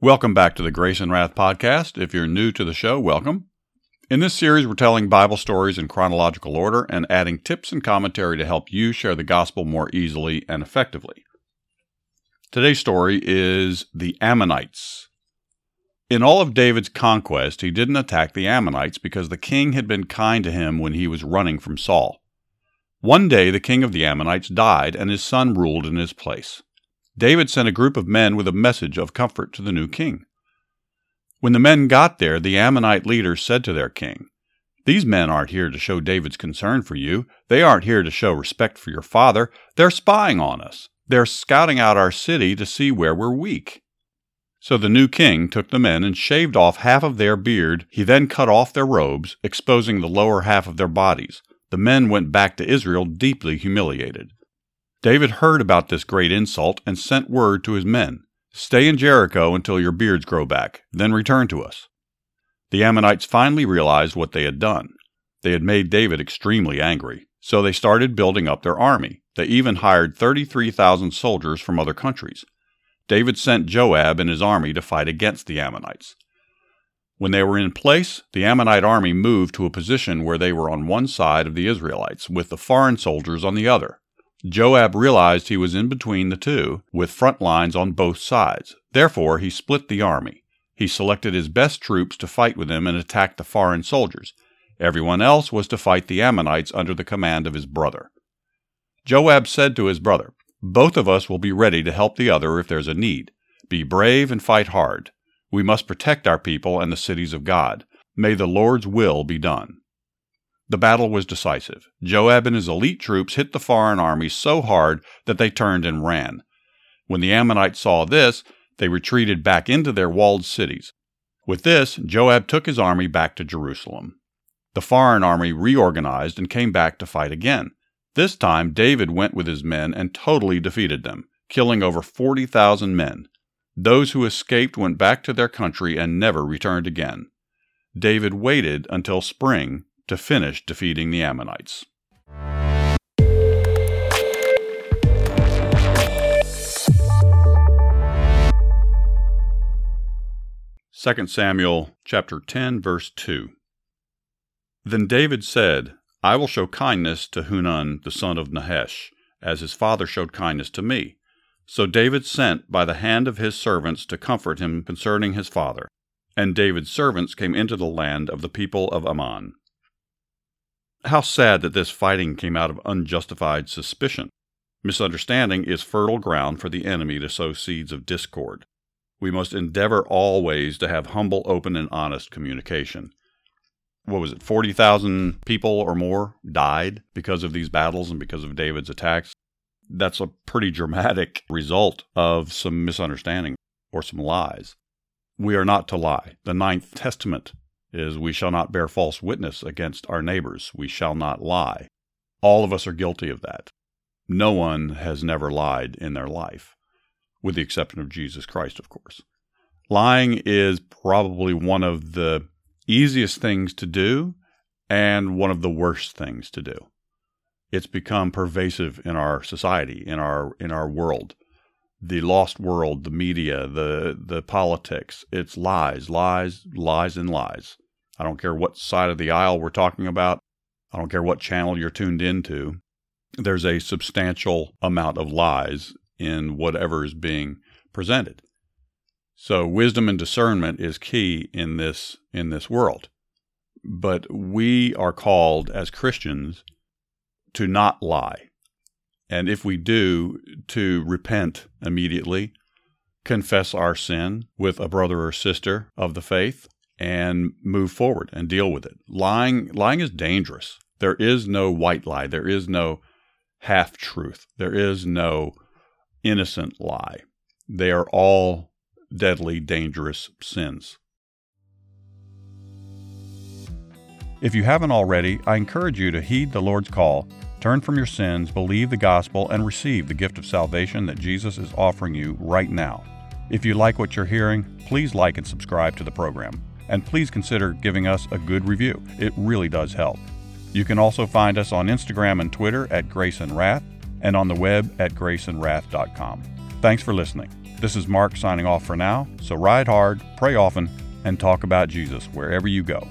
Welcome back to the Grace and Wrath podcast. If you're new to the show, welcome. In this series, we're telling Bible stories in chronological order and adding tips and commentary to help you share the gospel more easily and effectively. Today's story is the Ammonites. In all of David's conquest, he didn't attack the Ammonites because the king had been kind to him when he was running from Saul. One day, the king of the Ammonites died, and his son ruled in his place. David sent a group of men with a message of comfort to the new king. When the men got there, the Ammonite leaders said to their king, These men aren't here to show David's concern for you. They aren't here to show respect for your father. They're spying on us. They're scouting out our city to see where we're weak. So the new king took the men and shaved off half of their beard. He then cut off their robes, exposing the lower half of their bodies. The men went back to Israel deeply humiliated. David heard about this great insult and sent word to his men Stay in Jericho until your beards grow back, then return to us. The Ammonites finally realized what they had done. They had made David extremely angry, so they started building up their army. They even hired 33,000 soldiers from other countries. David sent Joab and his army to fight against the Ammonites. When they were in place, the Ammonite army moved to a position where they were on one side of the Israelites, with the foreign soldiers on the other. Joab realized he was in between the two, with front lines on both sides. Therefore, he split the army. He selected his best troops to fight with him and attack the foreign soldiers. Everyone else was to fight the Ammonites under the command of his brother. Joab said to his brother, Both of us will be ready to help the other if there's a need. Be brave and fight hard. We must protect our people and the cities of God. May the Lord's will be done. The battle was decisive. Joab and his elite troops hit the foreign army so hard that they turned and ran. When the Ammonites saw this, they retreated back into their walled cities. With this, Joab took his army back to Jerusalem. The foreign army reorganized and came back to fight again. This time, David went with his men and totally defeated them, killing over 40,000 men. Those who escaped went back to their country and never returned again. David waited until spring to finish defeating the Ammonites. Second Samuel chapter 10 verse 2 Then David said, I will show kindness to Hanun the son of Nahash, as his father showed kindness to me. So David sent by the hand of his servants to comfort him concerning his father. And David's servants came into the land of the people of Ammon. How sad that this fighting came out of unjustified suspicion. Misunderstanding is fertile ground for the enemy to sow seeds of discord. We must endeavor always to have humble, open, and honest communication. What was it, 40,000 people or more died because of these battles and because of David's attacks? That's a pretty dramatic result of some misunderstanding or some lies. We are not to lie. The Ninth Testament is we shall not bear false witness against our neighbors. We shall not lie. All of us are guilty of that. No one has never lied in their life, with the exception of Jesus Christ, of course. Lying is probably one of the easiest things to do and one of the worst things to do. It's become pervasive in our society, in our in our world the lost world, the media, the the politics. It's lies, lies, lies, and lies. I don't care what side of the aisle we're talking about. I don't care what channel you're tuned into. There's a substantial amount of lies in whatever is being presented. So wisdom and discernment is key in this in this world. But we are called as Christians to not lie and if we do, to repent immediately, confess our sin with a brother or sister of the faith, and move forward and deal with it. Lying, lying is dangerous. There is no white lie. There is no half truth. There is no innocent lie. They are all deadly, dangerous sins. If you haven't already, I encourage you to heed the Lord's call, turn from your sins, believe the gospel, and receive the gift of salvation that Jesus is offering you right now. If you like what you're hearing, please like and subscribe to the program. And please consider giving us a good review. It really does help. You can also find us on Instagram and Twitter at Grace and Wrath and on the web at graceandwrath.com. Thanks for listening. This is Mark signing off for now, so ride hard, pray often, and talk about Jesus wherever you go.